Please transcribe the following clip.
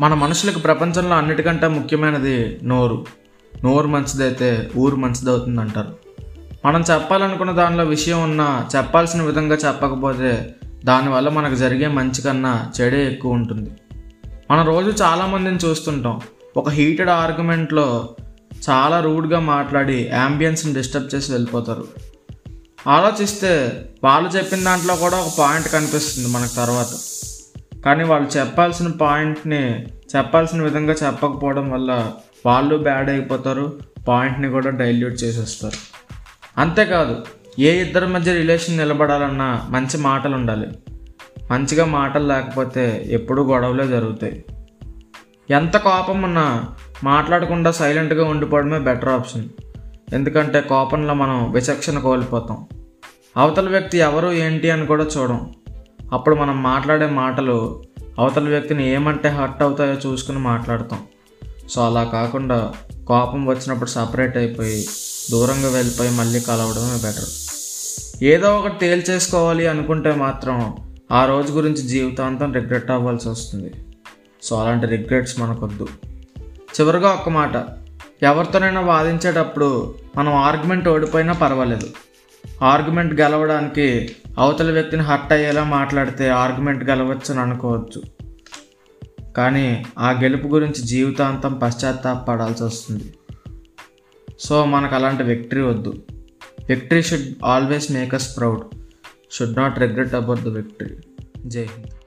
మన మనుషులకు ప్రపంచంలో అన్నిటికంటే ముఖ్యమైనది నోరు. నోరు మంచిదైతే ఊరు మంచిదవుతుంది అంటారు మనం చెప్పాలనుకున్న దానిలో విషయం ఉన్నా చెప్పాల్సిన విధంగా చెప్పకపోతే దానివల్ల మనకు జరిగే మంచి కన్నా చెడే ఎక్కువ ఉంటుంది. మనం రోజు చాలామందిని చూస్తుంటాం. ఒక హీటెడ్ ఆర్గ్యుమెంట్లో చాలా రూడ్గా మాట్లాడి యాంబియన్స్ని డిస్టర్బ్ చేసి వెళ్ళిపోతారు. ఆలోచిస్తే వాళ్ళు చెప్పిన దాంట్లో కూడా ఒక పాయింట్ కనిపిస్తుంది మనకు తర్వాత. కానీ వాళ్ళు చెప్పాల్సిన పాయింట్ని చెప్పాల్సిన విధంగా చెప్పకపోవడం వల్ల వాళ్ళు బ్యాడ్ అయిపోతారు పాయింట్ని కూడా డైల్యూట్ చేసేస్తారు. అంతేకాదు ఏ ఇద్దరి మధ్య రిలేషన్ నిలబడాలన్నా మంచి మాటలు ఉండాలి. మంచిగా మాటలు లేకపోతే ఎప్పుడూ గొడవలే జరుగుతాయి. ఎంత కోపం ఉన్నా మాట్లాడకుండా సైలెంట్గా ఉండిపోవడమే బెటర్ ఆప్షన్ ఎందుకంటే కోపంలో మనం విచక్షణ కోల్పోతాం. అవతల వ్యక్తి ఎవరు ఏంటి అని కూడా చూడం. అప్పుడు మనం మాట్లాడే మాటలు అవతల వ్యక్తిని ఏమంటే హర్ట్ అవుతాయో చూసుకుని మాట్లాడతాం. సో అలా కాకుండా కోపం వచ్చినప్పుడు సపరేట్ అయిపోయి దూరంగా వెళ్ళిపోయి మళ్ళీ కలవడమే బెటర్. ఏదో ఒకటి తేల్చేసుకోవాలి అనుకుంటే మాత్రం ఆ రోజు గురించి జీవితాంతం రిగ్రెట్ అవ్వాల్సి వస్తుంది. సో అలాంటి రిగ్రెట్స్ మనకొద్దు. చివరిగా ఒక్క మాట. ఎవరితోనైనా వాదించేటప్పుడు మనం ఆర్గ్యుమెంట్ ఓడిపోయినా పర్వాలేదు. ఆర్గ్యుమెంట్ గెలవడానికి అవతల వ్యక్తిని హట్ అయ్యేలా మాట్లాడితే ఆర్గ్యుమెంట్ గెలవచ్చని అనుకోవచ్చు. కానీ ఆ గెలుపు గురించి జీవితాంతం పశ్చాత్తాపడాల్సి వస్తుంది. సో మనకు అలాంటి విక్టరీ వద్దు. Victory should always make us proud should not regret about the victory Jai Hind.